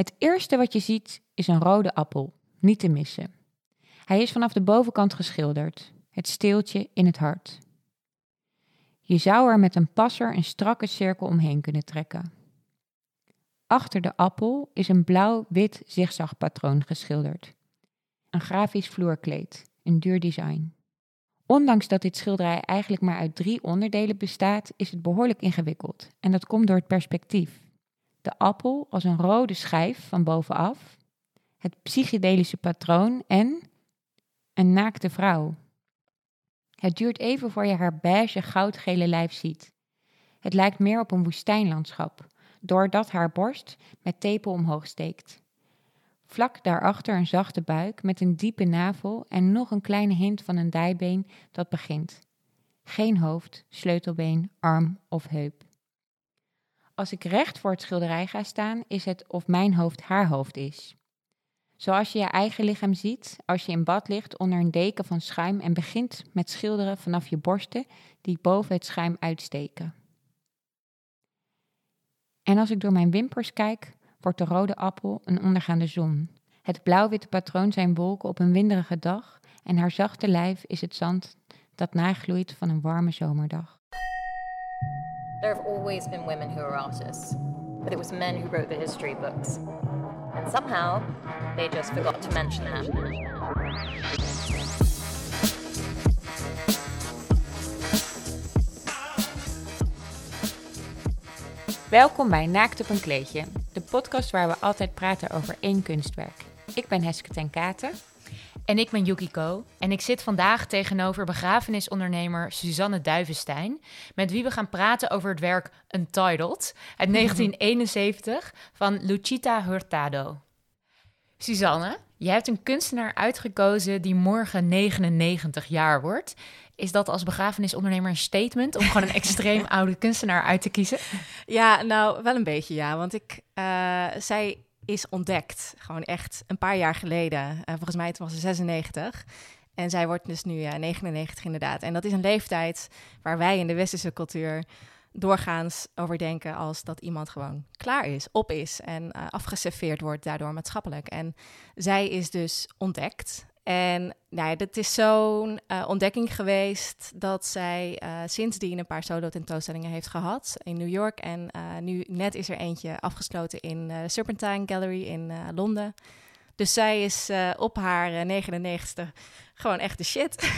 Het eerste wat je ziet is een rode appel, niet te missen. Hij is vanaf de bovenkant geschilderd, het steeltje in het hart. Je zou er met een passer een strakke cirkel omheen kunnen trekken. Achter de appel is een blauw-wit zigzagpatroon geschilderd. Een grafisch vloerkleed, een duur design. Ondanks dat dit schilderij eigenlijk maar uit drie onderdelen bestaat, is het behoorlijk ingewikkeld. En dat komt door het perspectief. De appel als een rode schijf van bovenaf, het psychedelische patroon en een naakte vrouw. Het duurt even voor je haar beige goudgele lijf ziet. Het lijkt meer op een woestijnlandschap, doordat haar borst met tepel omhoog steekt. Vlak daarachter een zachte buik met een diepe navel en nog een kleine hint van een dijbeen dat begint. Geen hoofd, sleutelbeen, arm of heup. Als ik recht voor het schilderij ga staan, is het of mijn hoofd haar hoofd is. Zoals je je eigen lichaam ziet als je in bad ligt onder een deken van schuim en begint met schilderen vanaf je borsten die boven het schuim uitsteken. En als ik door mijn wimpers kijk, wordt de rode appel een ondergaande zon. Het blauw-witte patroon zijn wolken op een winderige dag en haar zachte lijf is het zand dat nagloeit van een warme zomerdag. There have always been women who are artists, but it was men who wrote the history books. And somehow, they just forgot to mention that. Welkom bij Naakt op een kleedje, de podcast waar we altijd praten over één kunstwerk. Ik ben Heske ten Katen. En ik ben Yukiko en ik zit vandaag tegenover begrafenisondernemer Suzanne Duivenstein, met wie we gaan praten over het werk Untitled uit 1971 van Lucita Hurtado. Suzanne, je hebt een kunstenaar uitgekozen die morgen 99 jaar wordt. Is dat als begrafenisondernemer een statement om gewoon een extreem oude kunstenaar uit te kiezen? Ja, nou wel een beetje ja, want ik, uh, zij is ontdekt. Gewoon echt een paar jaar geleden. Uh, volgens mij was ze 96. En zij wordt dus nu uh, 99 inderdaad. En dat is een leeftijd waar wij in de westerse cultuur doorgaans over denken als dat iemand gewoon klaar is, op is en uh, afgeserveerd wordt daardoor maatschappelijk. En zij is dus ontdekt. En nou ja, dat is zo'n uh, ontdekking geweest dat zij uh, sindsdien een paar solo-tentoonstellingen heeft gehad in New York. En uh, nu net is er eentje afgesloten in de Serpentine Gallery in Londen. Dus zij is op haar 99 gewoon echt de shit.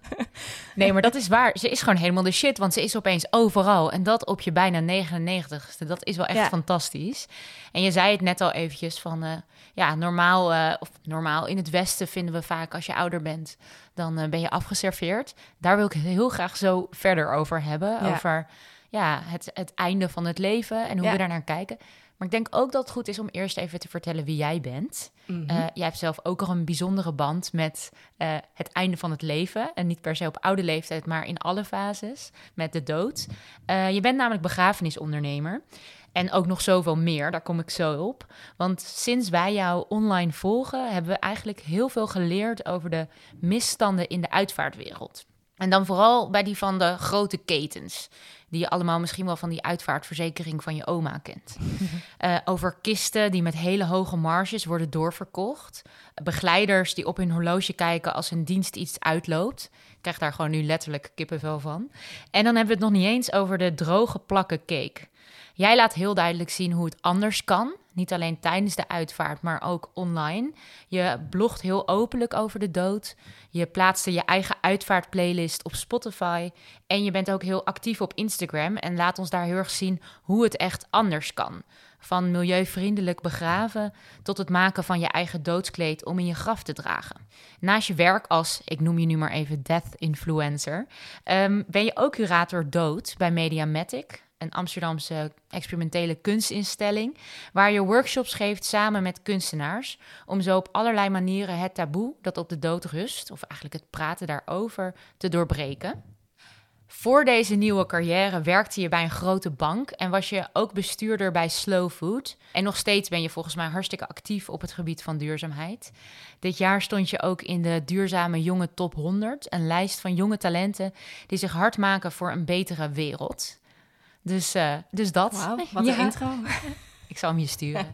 nee, maar dat is waar. Ze is gewoon helemaal de shit, want ze is opeens overal. En dat op je bijna 99ste. Dat is wel echt ja. fantastisch. En je zei het net al eventjes van, ja, normaal, uh, of normaal in het Westen vinden we vaak als je ouder bent, dan uh, ben je afgeserveerd. Daar wil ik heel graag zo verder over hebben. Ja. Over ja, het, het einde van het leven en hoe ja. we daar naar kijken. Maar ik denk ook dat het goed is om eerst even te vertellen wie jij bent. Mm -hmm. uh, jij hebt zelf ook al een bijzondere band met uh, het einde van het leven. En niet per se op oude leeftijd, maar in alle fases met de dood. Uh, je bent namelijk begrafenisondernemer. En ook nog zoveel meer, daar kom ik zo op. Want sinds wij jou online volgen, hebben we eigenlijk heel veel geleerd over de misstanden in de uitvaartwereld. En dan vooral bij die van de grote ketens. Die je allemaal misschien wel van die uitvaartverzekering van je oma kent. uh, over kisten die met hele hoge marges worden doorverkocht. Begeleiders die op hun horloge kijken als een dienst iets uitloopt. Ik krijg daar gewoon nu letterlijk kippenvel van. En dan hebben we het nog niet eens over de droge plakken cake. Jij laat heel duidelijk zien hoe het anders kan. Niet alleen tijdens de uitvaart, maar ook online. Je blogt heel openlijk over de dood. Je plaatste je eigen uitvaartplaylist op Spotify. En je bent ook heel actief op Instagram. En laat ons daar heel erg zien hoe het echt anders kan. Van milieuvriendelijk begraven tot het maken van je eigen doodskleed om in je graf te dragen. Naast je werk als, ik noem je nu maar even death influencer, um, ben je ook curator dood bij Mediamatic een Amsterdamse experimentele kunstinstelling, waar je workshops geeft samen met kunstenaars, om zo op allerlei manieren het taboe dat op de dood rust, of eigenlijk het praten daarover, te doorbreken. Voor deze nieuwe carrière werkte je bij een grote bank en was je ook bestuurder bij Slow Food. En nog steeds ben je volgens mij hartstikke actief op het gebied van duurzaamheid. Dit jaar stond je ook in de Duurzame Jonge Top 100, een lijst van jonge talenten die zich hard maken voor een betere wereld. Dus, uh, dus dat. Wow, wat een ja. intro. Ik zal hem je sturen.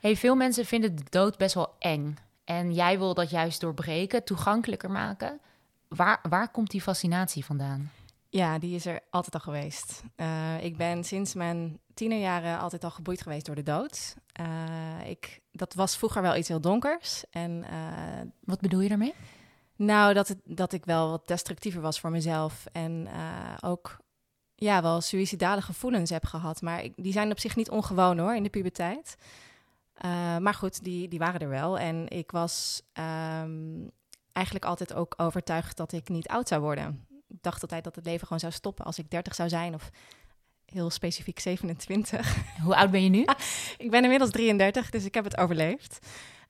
Hey, veel mensen vinden de dood best wel eng. En jij wil dat juist doorbreken, toegankelijker maken. Waar, waar komt die fascinatie vandaan? Ja, die is er altijd al geweest. Uh, ik ben sinds mijn tienerjaren altijd al geboeid geweest door de dood. Uh, ik, dat was vroeger wel iets heel donkers. En, Wat bedoel je daarmee? Nou, dat, het, dat ik wel wat destructiever was voor mezelf. En ook ja, wel suïcidale gevoelens heb gehad. Maar ik, die zijn op zich niet ongewoon hoor, in de puberteit. maar goed, die, die waren er wel. En ik was um, eigenlijk altijd ook overtuigd dat ik niet oud zou worden. Ik dacht altijd dat het leven gewoon zou stoppen als ik 30 zou zijn of heel specifiek 27. Hoe oud ben je nu? ik ben inmiddels 33, dus ik heb het overleefd.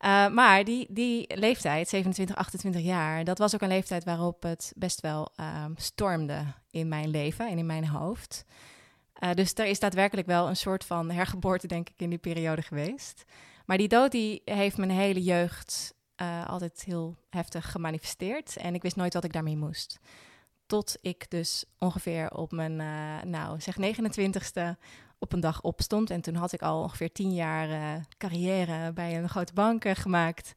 Uh, maar die, die leeftijd, 27, 28 jaar, dat was ook een leeftijd waarop het best wel uh, stormde in mijn leven en in mijn hoofd. Uh, dus er is daadwerkelijk wel een soort van hergeboorte, denk ik, in die periode geweest. Maar die dood die heeft mijn hele jeugd uh, altijd heel heftig gemanifesteerd. En ik wist nooit wat ik daarmee moest. Tot ik dus ongeveer op mijn, nou zeg 29ste op een dag opstond. En toen had ik al ongeveer tien jaar uh, carrière bij een grote bank gemaakt.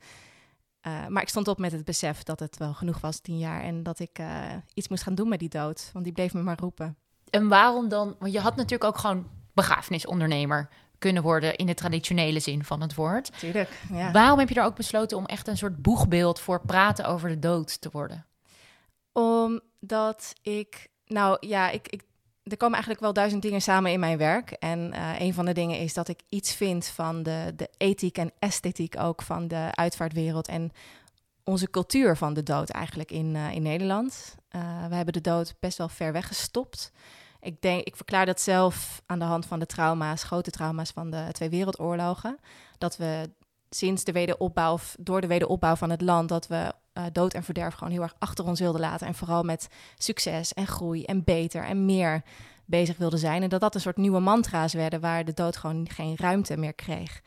maar ik stond op met het besef dat het wel genoeg was, tien jaar. En dat ik iets moest gaan doen met die dood. Want die bleef me maar roepen. En waarom dan? Want je had natuurlijk ook gewoon begrafenisondernemer kunnen worden in de traditionele zin van het woord. Tuurlijk, ja. Waarom heb je er ook besloten om echt een soort boegbeeld voor praten over de dood te worden? Omdat ik, nou ja, ik, ik, er komen eigenlijk wel duizend dingen samen in mijn werk. En uh, een van de dingen is dat ik iets vind van de, de ethiek en esthetiek ook van de uitvaartwereld en onze cultuur van de dood eigenlijk in, uh, in Nederland. Uh, we hebben de dood best wel ver weggestopt. Ik, denk, ik verklaar dat zelf aan de hand van de trauma's, grote trauma's van de twee wereldoorlogen. Dat we sinds de wederopbouw, door de wederopbouw van het land, dat we uh, dood en verderf gewoon heel erg achter ons wilden laten. En vooral met succes en groei en beter en meer bezig wilden zijn. En dat dat een soort nieuwe mantra's werden waar de dood gewoon geen ruimte meer kreeg.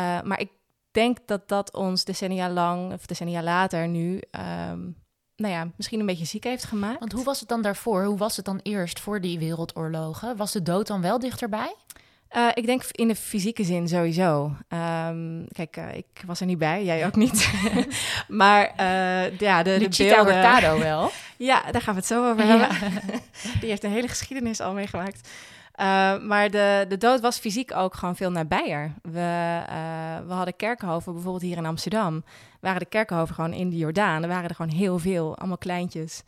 Uh, maar ik denk dat dat ons decennia lang, of decennia later nu, um, nou ja, misschien een beetje ziek heeft gemaakt. Want hoe was het dan daarvoor? Hoe was het dan eerst voor die wereldoorlogen? Was de dood dan wel dichterbij? Uh, ik denk in de fysieke zin sowieso. Um, kijk, uh, ik was er niet bij, jij ook niet. maar uh, ja, de, de beelden... Hurtado wel. ja, daar gaan we het zo over hebben. Die heeft een hele geschiedenis al meegemaakt. Maar de, de dood was fysiek ook gewoon veel nabijer. We, we hadden kerkhoven, bijvoorbeeld hier in Amsterdam, waren de kerkhoven gewoon in de Jordaan. Er waren er gewoon heel veel, allemaal kleintjes.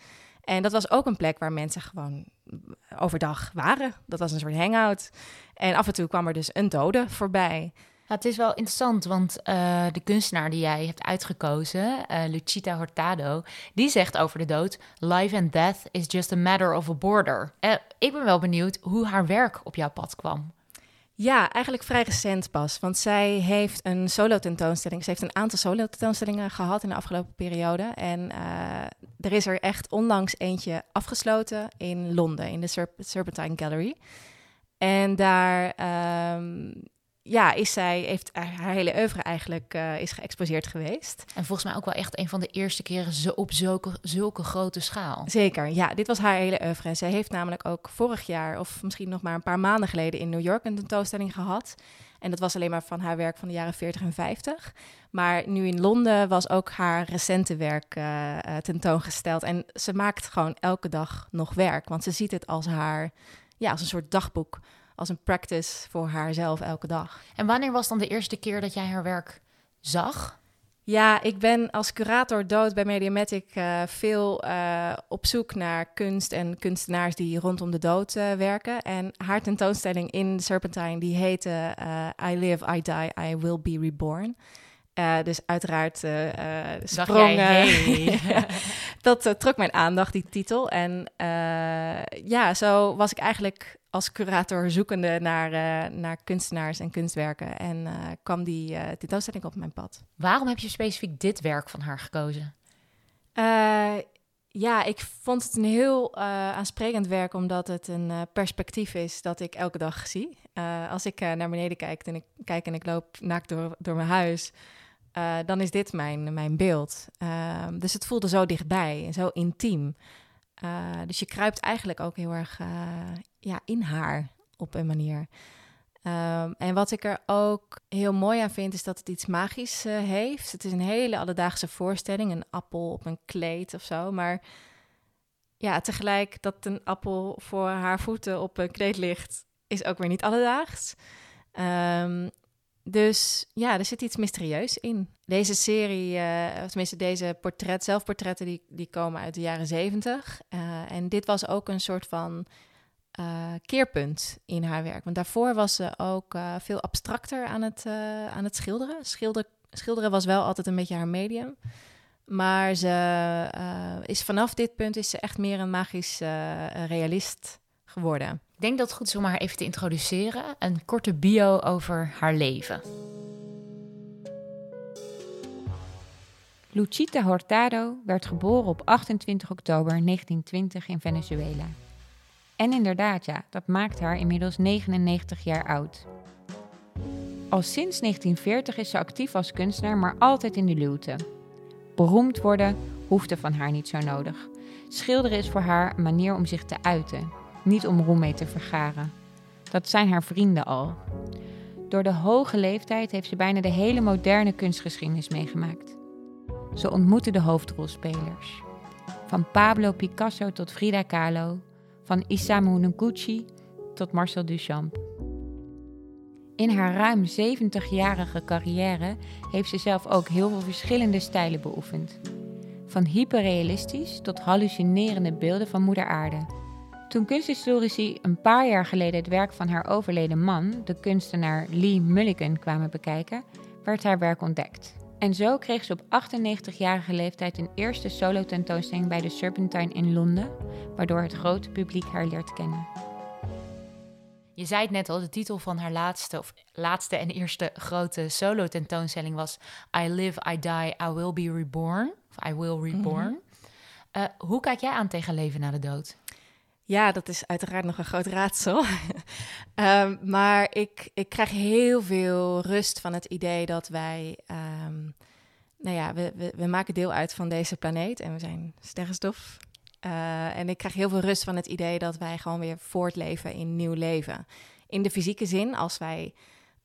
En dat was ook een plek waar mensen gewoon overdag waren. Dat was een soort hangout. En af en toe kwam er dus een dode voorbij. Het is wel interessant, want uh, de kunstenaar die jij hebt uitgekozen, uh, Lucita Hurtado, die zegt over de dood: Life and death is just a matter of a border. Uh, ik ben wel benieuwd hoe haar werk op jouw pad kwam. Ja, eigenlijk vrij recent pas. Want zij heeft een solo-tentoonstelling. Ze heeft een aantal solo-tentoonstellingen gehad in de afgelopen periode. En er is er echt onlangs eentje afgesloten in Londen, in de Serp Serpentine Gallery. En daar um, ja, is zij, heeft haar hele oeuvre eigenlijk uh, is geëxposeerd geweest. En volgens mij ook wel echt een van de eerste keren zo op zulke, zulke grote schaal. Zeker, ja. Dit was haar hele oeuvre. Zij heeft namelijk ook vorig jaar, of misschien nog maar een paar maanden geleden, in New York een tentoonstelling gehad. En dat was alleen maar van haar werk van de jaren 40 en 50. Maar nu in Londen was ook haar recente werk uh, tentoongesteld. En ze maakt gewoon elke dag nog werk. Want ze ziet het als haar, ja, als een soort dagboek als een practice voor haarzelf elke dag. En wanneer was dan de eerste keer dat jij haar werk zag? Ja, ik ben als curator dood bij Mediamatic uh, veel uh, op zoek naar kunst en kunstenaars die rondom de dood uh, werken. En haar tentoonstelling in Serpentine, die heette I Live, I Die, I Will Be Reborn. Dus uiteraard sprong... Hey. dat trok mijn aandacht, die titel. En ja, zo was ik eigenlijk als curator zoekende naar, uh, naar kunstenaars en kunstwerken. En uh, kwam die uh, tentoonstelling op mijn pad. Waarom heb je specifiek dit werk van haar gekozen? ja, ik vond het een heel aansprekend werk, omdat het een perspectief is dat ik elke dag zie. als ik naar beneden kijk en ik, kijk en ik loop naakt door, door mijn huis, dan is dit mijn, mijn beeld. Ehm, dus het voelde zo dichtbij en zo intiem. dus je kruipt eigenlijk ook heel erg ja, in haar op een manier. Ehm, en wat ik er ook heel mooi aan vind, is dat het iets magisch heeft. Het is een hele alledaagse voorstelling, een appel op een kleed of zo. Maar ja, tegelijk dat een appel voor haar voeten op een kleed ligt, is ook weer niet alledaags. Um, dus ja, er zit iets mysterieus in. Deze serie, uh, of tenminste deze portret, zelfportretten, die, die komen uit de jaren zeventig. Uh, en dit was ook een soort van uh, keerpunt in haar werk. Want daarvoor was ze ook veel abstracter aan het, aan het schilderen. Schilder, schilderen was wel altijd een beetje haar medium. Maar ze is vanaf dit punt is ze echt meer een magisch realist geworden. Ik denk dat het goed is om haar even te introduceren. Een korte bio over haar leven. Luchita Hurtado werd geboren op 28 oktober 1920 in Venezuela. En inderdaad, ja, dat maakt haar inmiddels 99 jaar oud. Al sinds 1940 is ze actief als kunstenaar, maar altijd in de luwte. Beroemd worden hoefde van haar niet zo nodig. Schilderen is voor haar een manier om zich te uiten, niet om roem mee te vergaren. Dat zijn haar vrienden al. Door de hoge leeftijd heeft ze bijna de hele moderne kunstgeschiedenis meegemaakt. Ze ontmoette de hoofdrolspelers. Van Pablo Picasso tot Frida Kahlo, van Isamu Noguchi tot Marcel Duchamp. In haar ruim 70-jarige carrière heeft ze zelf ook heel veel verschillende stijlen beoefend. Van hyperrealistisch tot hallucinerende beelden van Moeder Aarde. Toen kunsthistorici een paar jaar geleden het werk van haar overleden man, de kunstenaar Lee Mulligan, kwamen bekijken, werd haar werk ontdekt. En zo kreeg ze op 98-jarige leeftijd een eerste solo-tentoonstelling bij de Serpentine in Londen, waardoor het grote publiek haar leert kennen. Je zei het net al, de titel van haar laatste, of laatste en eerste grote solo-tentoonstelling was I Live, I Die, I Will Be Reborn. Of I Will Reborn. Mhm. Eh, hoe kijk jij aan tegen leven na de dood? Ja, dat is uiteraard nog een groot raadsel. um, maar ik, ik krijg heel veel rust van het idee dat wij. Um, nou ja, we, we, maken deel uit van deze planeet en we zijn sterrenstof. Uh, en ik krijg heel veel rust van het idee dat wij gewoon weer voortleven in nieuw leven. In de fysieke zin, als wij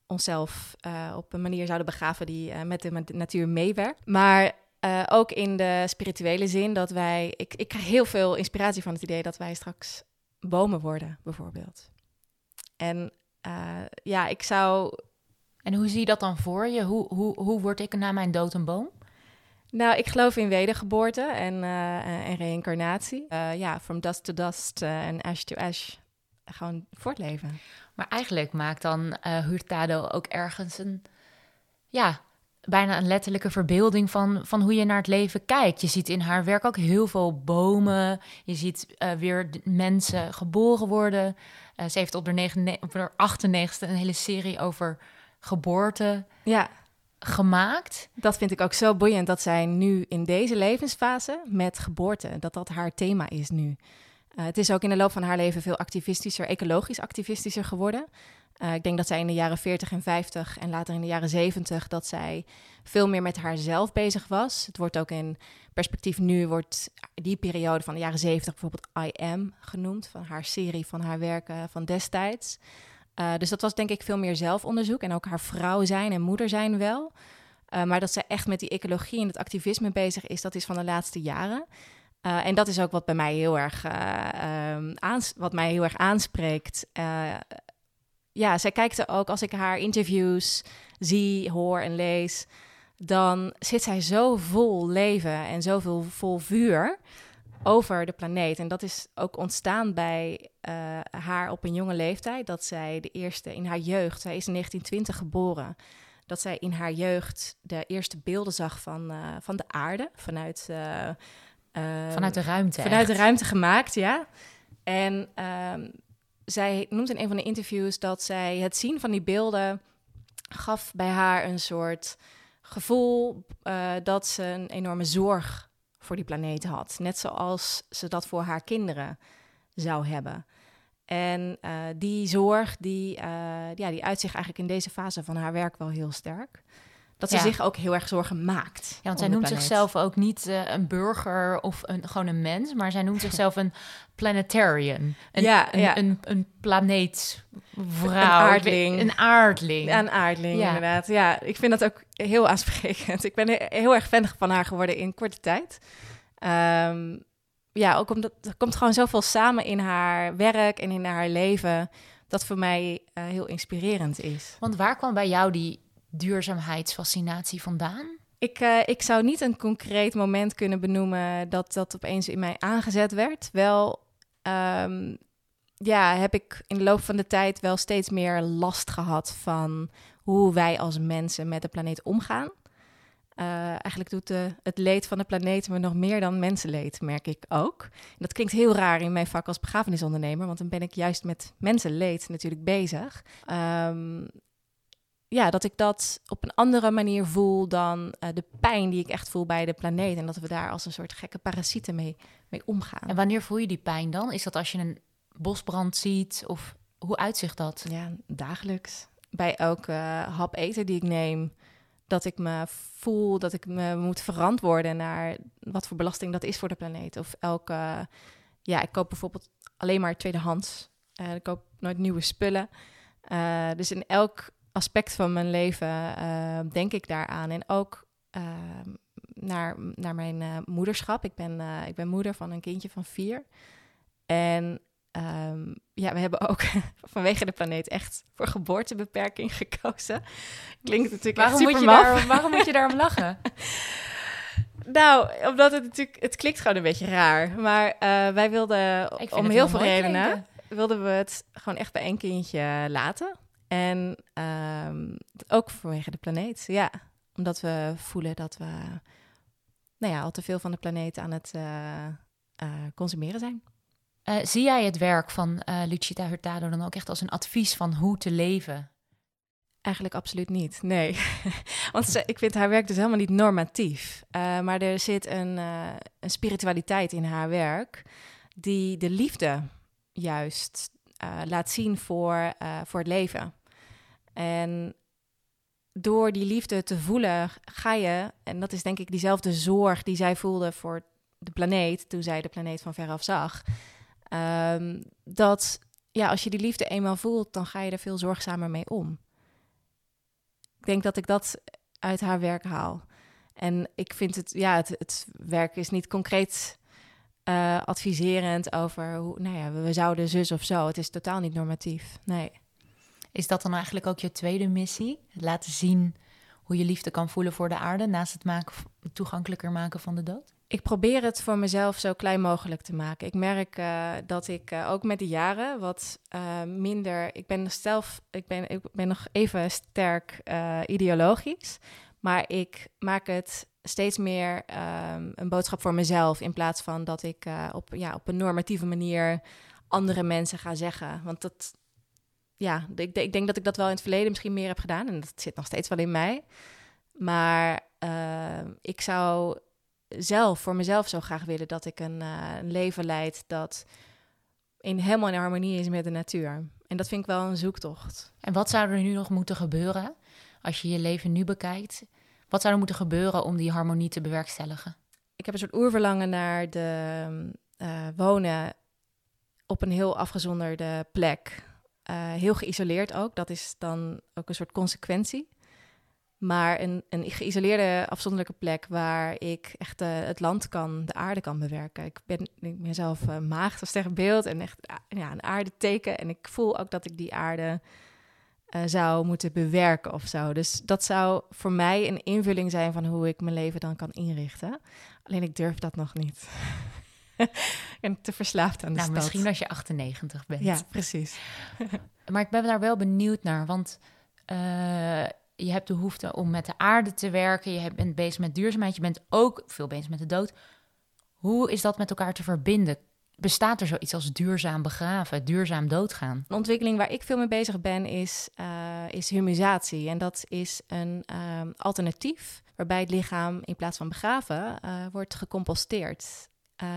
onszelf uh, op een manier zouden begraven die uh, met de natuur meewerkt. Maar uh, ook in de spirituele zin dat wij. Ik, ik krijg heel veel inspiratie van het idee dat wij straks bomen worden, bijvoorbeeld. En uh, ja, ik zou. En hoe zie je dat dan voor je? Hoe, hoe, hoe word ik na mijn dood een boom? Nou, ik geloof in wedergeboorte en, uh, en reïncarnatie. ja, from dust to dust en ash to ash. Gewoon voortleven. Maar eigenlijk maakt dan Hurtado ook ergens een. Ja, bijna een letterlijke verbeelding van, van hoe je naar het leven kijkt. Je ziet in haar werk ook heel veel bomen. Je ziet uh, weer mensen geboren worden. Uh, ze heeft op haar, op haar 98 een hele serie over geboorte ja. gemaakt. Dat vind ik ook zo boeiend dat zij nu in deze levensfase met geboorte, dat dat haar thema is nu. Uh, het is ook in de loop van haar leven veel activistischer, ecologisch activistischer geworden. Uh, ik denk dat zij in de jaren 40 en 50 en later in de jaren 70 dat zij veel meer met haarzelf bezig was. Het wordt ook in perspectief nu wordt die periode van de jaren 70 bijvoorbeeld I Am genoemd, van haar serie van haar werken van destijds. Uh, dus dat was denk ik veel meer zelfonderzoek en ook haar vrouw zijn en moeder zijn wel. Uh, maar dat zij echt met die ecologie en het activisme bezig is, dat is van de laatste jaren. En dat is ook wat bij mij heel erg, aans wat mij heel erg aanspreekt ja, zij kijkt er ook, als ik haar interviews zie, hoor en lees, dan zit zij zo vol leven en zoveel vol vuur over de planeet. En dat is ook ontstaan bij uh, haar op een jonge leeftijd, dat zij de eerste in haar jeugd, zij is in 1920 geboren, dat zij in haar jeugd de eerste beelden zag van, uh, van de aarde vanuit. Uh, vanuit de ruimte. Vanuit de ruimte gemaakt, ja. En uh, zij noemt in een van de interviews dat zij het zien van die beelden gaf bij haar een soort gevoel uh, dat ze een enorme zorg voor die planeet had. Net zoals ze dat voor haar kinderen zou hebben. En uh, die zorg, die, uh, ja, die uit zich eigenlijk in deze fase van haar werk wel heel sterk. Dat ze Ja. zich ook heel erg zorgen maakt. Ja, want zij noemt planeet. zichzelf ook niet eh, een burger of een, gewoon een mens, maar zij noemt zichzelf een planetarian. Een, Ja, een, ja. een, een planeetvrouw. Een aardling. Een aardling. Ja, een aardling, Ja. inderdaad. Ja, ik vind dat ook heel aansprekend. Ik ben he- heel erg fan van haar geworden in korte tijd. Ehm, ja, ook omdat er komt gewoon zoveel samen in haar werk en in haar leven... dat voor mij eh, heel inspirerend is. Want waar kwam bij jou die duurzaamheidsfascinatie vandaan? Ik, eh, ik zou niet een concreet moment kunnen benoemen dat dat opeens in mij aangezet werd. Wel ehm, ja, heb ik in de loop van de tijd wel steeds meer last gehad van hoe wij als mensen met de planeet omgaan. Eh, eigenlijk doet het leed van de planeet me nog meer dan mensenleed, merk ik ook. Dat klinkt heel raar in mijn vak als begrafenisondernemer, want dan ben ik juist met mensenleed natuurlijk bezig. Ehm, ja, dat ik dat op een andere manier voel dan eh, de pijn die ik echt voel bij de planeet. En dat we daar als een soort gekke parasieten mee, mee omgaan. En wanneer voel je die pijn dan? Is dat als je een bosbrand ziet? Of hoe uitzicht dat? Ja, dagelijks. Bij elke eh, hap eten die ik neem, dat ik me voel dat ik me moet verantwoorden naar wat voor belasting dat is voor de planeet. Of elke, ja, ik koop bijvoorbeeld alleen maar tweedehands. Eh ik koop nooit nieuwe spullen. Dus in elk aspect van mijn leven eh, denk ik daaraan. En ook eh, naar, naar mijn eh, moederschap. Ik ben, eh, ik ben moeder van een kindje van vier. En ehm, ja, we hebben ook vanwege de planeet echt voor geboortebeperking gekozen. Klinkt natuurlijk Waarom moet, je super daar, waarom moet je daarom lachen? Nou, omdat het natuurlijk, het klinkt gewoon een beetje raar. Maar eh, wij wilden om heel veel redenen klinken. wilden we het gewoon echt bij één kindje laten. En ehm, ook vanwege de planeet, ja. Omdat we voelen dat we nou ja, al te veel van de planeet aan het eh, eh, consumeren zijn. Eh, zie jij het werk van Lucita Hurtado dan ook echt als een advies van hoe te leven? Eigenlijk absoluut niet, nee. Want ze, ik vind haar werk dus helemaal niet normatief. Maar er zit een, een spiritualiteit in haar werk die de liefde juist laat zien voor, voor het leven. En door die liefde te voelen ga je, en dat is denk ik diezelfde zorg die zij voelde voor de planeet toen zij de planeet van veraf zag, ehm, dat ja, als je die liefde eenmaal voelt, dan ga je er veel zorgzamer mee om. Ik denk dat ik dat uit haar werk haal. En ik vind het, ja, het, het werk is niet concreet eh, adviserend over hoe, nou ja, we zouden zus of zo. Het is totaal niet normatief. Nee. Is dat dan eigenlijk ook je tweede missie? Laten zien hoe je liefde kan voelen voor de aarde naast het maken, toegankelijker maken van de dood? Ik probeer het voor mezelf zo klein mogelijk te maken. Ik merk eh, dat ik eh, ook met de jaren wat eh, minder. Ik ben zelf, ik ben, ik ben nog even sterk ideologisch, maar ik maak het steeds meer ehm, een boodschap voor mezelf in plaats van dat ik op, ja, op een normatieve manier andere mensen ga zeggen. Want dat, ja, ik, ik denk dat ik dat wel in het verleden misschien meer heb gedaan en dat zit nog steeds wel in mij. Maar eh, ik zou zelf, voor mezelf zo graag willen dat ik een, eh, een leven leid dat in, helemaal in harmonie is met de natuur. En dat vind ik wel een zoektocht. En wat zou er nu nog moeten gebeuren als je je leven nu bekijkt? Wat zou er moeten gebeuren om die harmonie te bewerkstelligen? Ik heb een soort oerverlangen naar de eh, wonen op een heel afgezonderde plek. Eh, heel geïsoleerd ook. Dat is dan ook een soort consequentie. Maar een, een geïsoleerde, afzonderlijke plek waar ik echt eh, het land kan, de aarde kan bewerken. Ik ben, ben zelf uh, maagd als beeld en echt ah, ja, een aardeteken. En ik voel ook dat ik die aarde zou moeten bewerken of zo. Dus dat zou voor mij een invulling zijn van hoe ik mijn leven dan kan inrichten. Alleen ik durf dat nog niet. en te verslaafd aan de nou, stad. Misschien als je 98 bent. Ja, precies. maar ik ben daar wel benieuwd naar, want uh, je hebt de behoefte om met de aarde te werken. Je bent bezig met duurzaamheid. Je bent ook veel bezig met de dood. Hoe is dat met elkaar te verbinden? Bestaat er zoiets als duurzaam begraven, duurzaam doodgaan? Een ontwikkeling waar ik veel mee bezig ben is, uh, is humisatie. En dat is een uh, alternatief waarbij het lichaam in plaats van begraven uh, wordt gecomposteerd uh,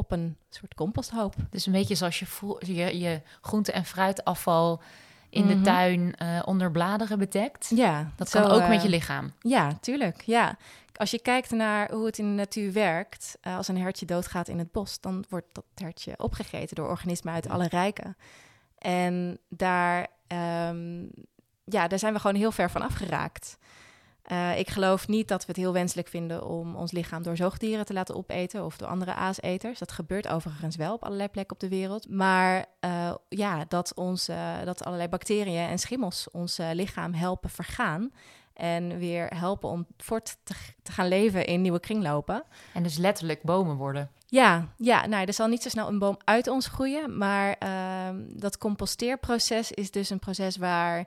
op een soort composthoop. Dus een beetje zoals je, je, je groente- en fruitafval in de Mhm. tuin eh, onder bladeren bedekt. Ja, Dat zo, kan ook eh, met je lichaam. Ja, tuurlijk. Ja. Als je kijkt naar hoe het in de natuur werkt, eh, als een hertje doodgaat in het bos, dan wordt dat hertje opgegeten door organismen uit alle rijken. En daar, ehm, ja, daar zijn we gewoon heel ver van afgeraakt. Eh, ik geloof niet dat we het heel wenselijk vinden om ons lichaam door zoogdieren te laten opeten of door andere aaseters. Dat gebeurt overigens wel op allerlei plekken op de wereld. Maar eh, ja, dat, ons, dat allerlei bacteriën en schimmels ons eh, lichaam helpen vergaan. En weer helpen om voort te, te gaan leven in nieuwe kringlopen. En dus letterlijk bomen worden. Ja, ja nou, er zal niet zo snel een boom uit ons groeien. Maar ehm, dat composteerproces is dus een proces waar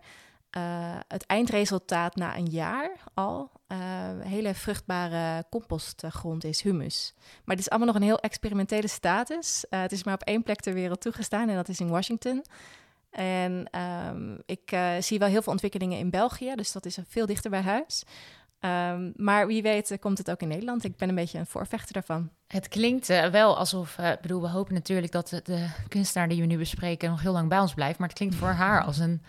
eh, het eindresultaat na een jaar al eh, hele vruchtbare compostgrond is, humus. Maar dit is allemaal nog een heel experimentele status. Eh, het is maar op één plek ter wereld toegestaan en dat is in Washington. En ehm, ik zie wel heel veel ontwikkelingen in België, dus dat is veel dichter bij huis. Ehm, maar wie weet komt het ook in Nederland. Ik ben een beetje een voorvechter daarvan. Het klinkt wel alsof, ik bedoel, we hopen natuurlijk dat de, de kunstenaar die we nu bespreken nog heel lang bij ons blijft. Maar het klinkt voor haar als een,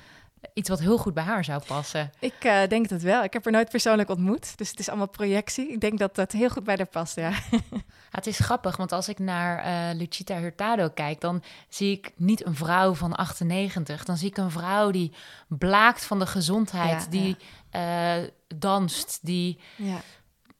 iets wat heel goed bij haar zou passen. Ik eh, denk het wel. Ik heb haar nooit persoonlijk ontmoet, dus het is allemaal projectie. Ik denk dat dat heel goed bij haar past, ja. Ja, het is grappig, want als ik naar eh Lucita Hurtado kijk, dan zie ik niet een vrouw van 98. Dan zie ik een vrouw die blaakt van de gezondheid, Ja, die eh, danst, die ja.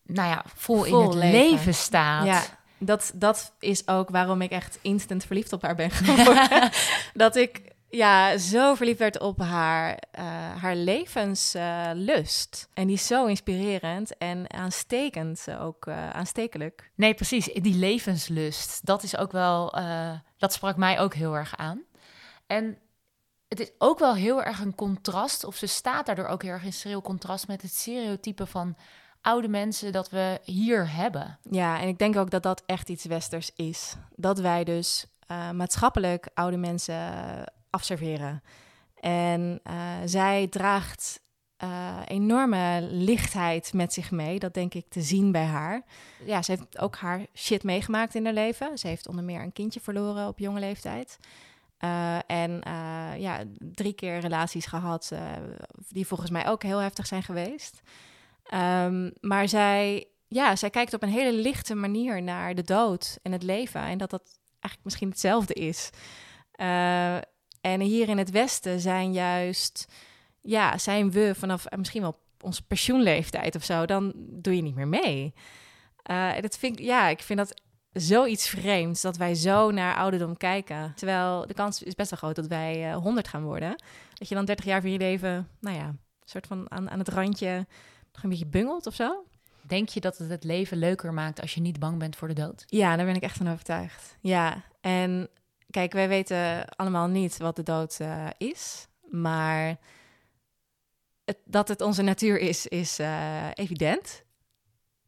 nou ja, vol, in het leven. leven, staat. Ja, dat, dat is ook waarom ik echt instant verliefd op haar ben geworden. dat ik ja, zo verliefd werd op haar, eh, haar levenslust. en die is zo inspirerend en aanstekend, ook eh, aanstekelijk. Nee, precies. Die levenslust, dat is ook wel, eh, dat sprak mij ook heel erg aan. En het is ook wel heel erg een contrast, of ze staat daardoor ook heel erg in schril contrast met het stereotype van oude mensen dat we hier hebben. Ja, en ik denk ook dat dat echt iets westers is. Dat wij dus maatschappelijk oude mensen afserveren. En eh, zij draagt eh, enorme lichtheid met zich mee. Dat denk ik te zien bij haar. Ja, ze heeft ook haar shit meegemaakt in haar leven. Ze heeft onder meer een kindje verloren op jonge leeftijd. Eh, en ja, drie keer relaties gehad eh, die volgens mij ook heel heftig zijn geweest. Ehm, maar zij, ja, zij kijkt op een hele lichte manier naar de dood en het leven. En dat dat eigenlijk misschien hetzelfde is. Eh, en hier in het Westen zijn juist, ja, zijn we vanaf eh, misschien wel onze pensioenleeftijd of zo, dan doe je niet meer mee. Eh, en dat vind ik, ja, ik vind dat zoiets vreemds dat wij zo naar ouderdom kijken. Terwijl de kans is best wel groot dat wij eh 100 gaan worden. Dat je dan 30 jaar van je leven, nou ja, soort van aan, aan het randje nog een beetje bungelt of zo. Denk je dat het het leven leuker maakt als je niet bang bent voor de dood? Ja, daar ben ik echt van overtuigd. Ja, en kijk, wij weten allemaal niet wat de dood eh, is, maar het, dat het onze natuur is, is eh, evident.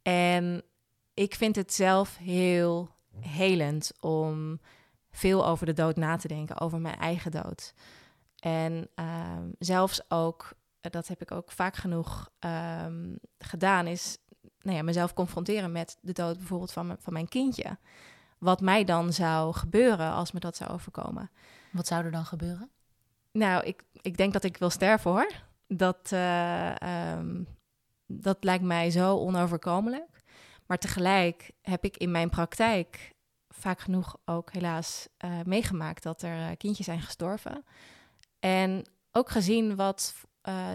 En ik vind het zelf heel helend om veel over de dood na te denken, over mijn eigen dood. En ehm, zelfs ook, eh, dat heb ik ook vaak genoeg ehm, gedaan, is nou ja, mezelf confronteren met de dood bijvoorbeeld van, van mijn kindje. Wat mij dan zou gebeuren als me dat zou overkomen. Wat zou er dan gebeuren? Nou, ik, ik denk dat ik wil sterven hoor. Dat, eh, ehm, dat lijkt mij zo onoverkomelijk. Maar tegelijk heb ik in mijn praktijk vaak genoeg ook helaas eh, meegemaakt dat er eh, kindjes zijn gestorven. En ook gezien wat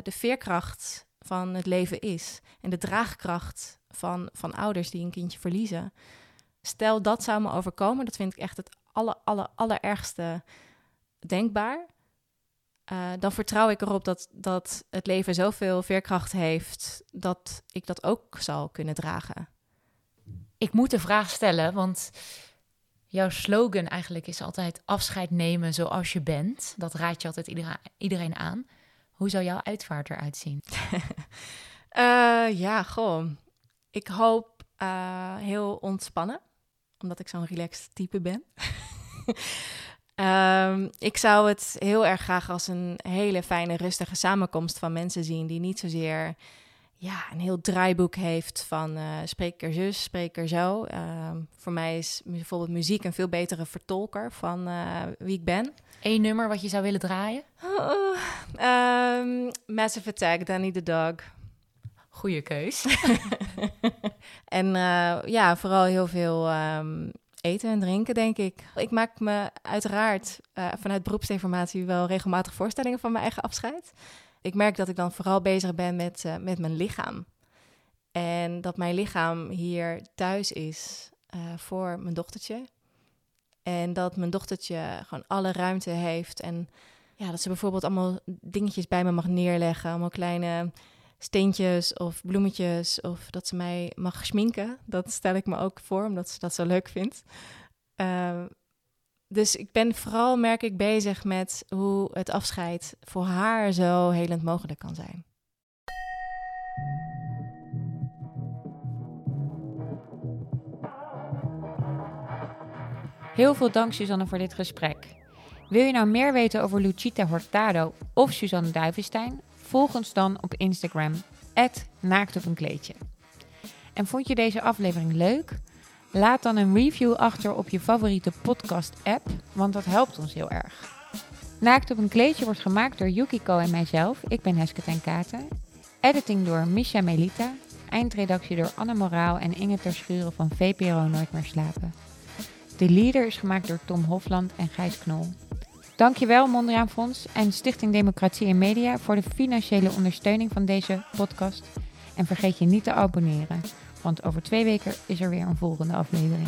de veerkracht van het leven is. En de draagkracht van, van ouders die een kindje verliezen. Stel dat zou me overkomen, dat vind ik echt het aller, aller, allerergste denkbaar. Eh, dan vertrouw ik erop dat, dat het leven zoveel veerkracht heeft dat ik dat ook zal kunnen dragen. Ik moet de vraag stellen, want jouw slogan eigenlijk is altijd afscheid nemen zoals je bent. Dat raad je altijd iedereen, iedereen aan. Hoe zou jouw uitvaart eruit zien? Eh, ja, goh. Ik hoop eh, heel ontspannen, omdat ik zo'n relaxed type ben. Ehm, ik zou het heel erg graag als een hele fijne, rustige samenkomst van mensen zien die niet zozeer ja, een heel draaiboek heeft van uh, spreker zus, spreker zo. Uh, voor mij is bijvoorbeeld muziek een veel betere vertolker van uh, wie ik ben. Eén nummer wat je zou willen draaien? Uh, Massive Attack, Danny the Dog. Goeie keus. en eh, ja, vooral heel veel um, eten en drinken, denk ik. Ik maak me uiteraard vanuit beroepsinformatie wel regelmatig voorstellingen van mijn eigen afscheid ik merk dat ik dan vooral bezig ben met, uh, met mijn lichaam. En dat mijn lichaam hier thuis is voor mijn dochtertje. En dat mijn dochtertje gewoon alle ruimte heeft. En ja, dat ze bijvoorbeeld allemaal dingetjes bij me mag neerleggen. Allemaal kleine steentjes of bloemetjes. Of dat ze mij mag schminken. Dat stel ik me ook voor, omdat ze dat zo leuk vindt. Uh, dus ik ben vooral, merk ik, bezig met hoe het afscheid voor haar zo helend mogelijk kan zijn. Heel veel dank, Suzanne, voor dit gesprek. Wil je nou meer weten over Lucita Hortado of Suzanne Duivenstein? Volg ons dan op Instagram, naakt op een kleedje. En vond je deze aflevering leuk? Laat dan een review achter op je favoriete podcast-app, want dat helpt ons heel erg. Naakt op een kleedje wordt gemaakt door Yukiko en mijzelf. Ik ben Heske ten Katen. Editing door Misha Melita. Eindredactie door Anne Moraal en Inge Terschuren van VPRO Nooit meer slapen. De leader is gemaakt door Tom Hofland en Gijs Knol. Dankjewel Mondriaan Fonds en Stichting Democratie en Media voor de financiële ondersteuning van deze podcast. En vergeet je niet te abonneren. Want over twee weken is er weer een volgende aflevering.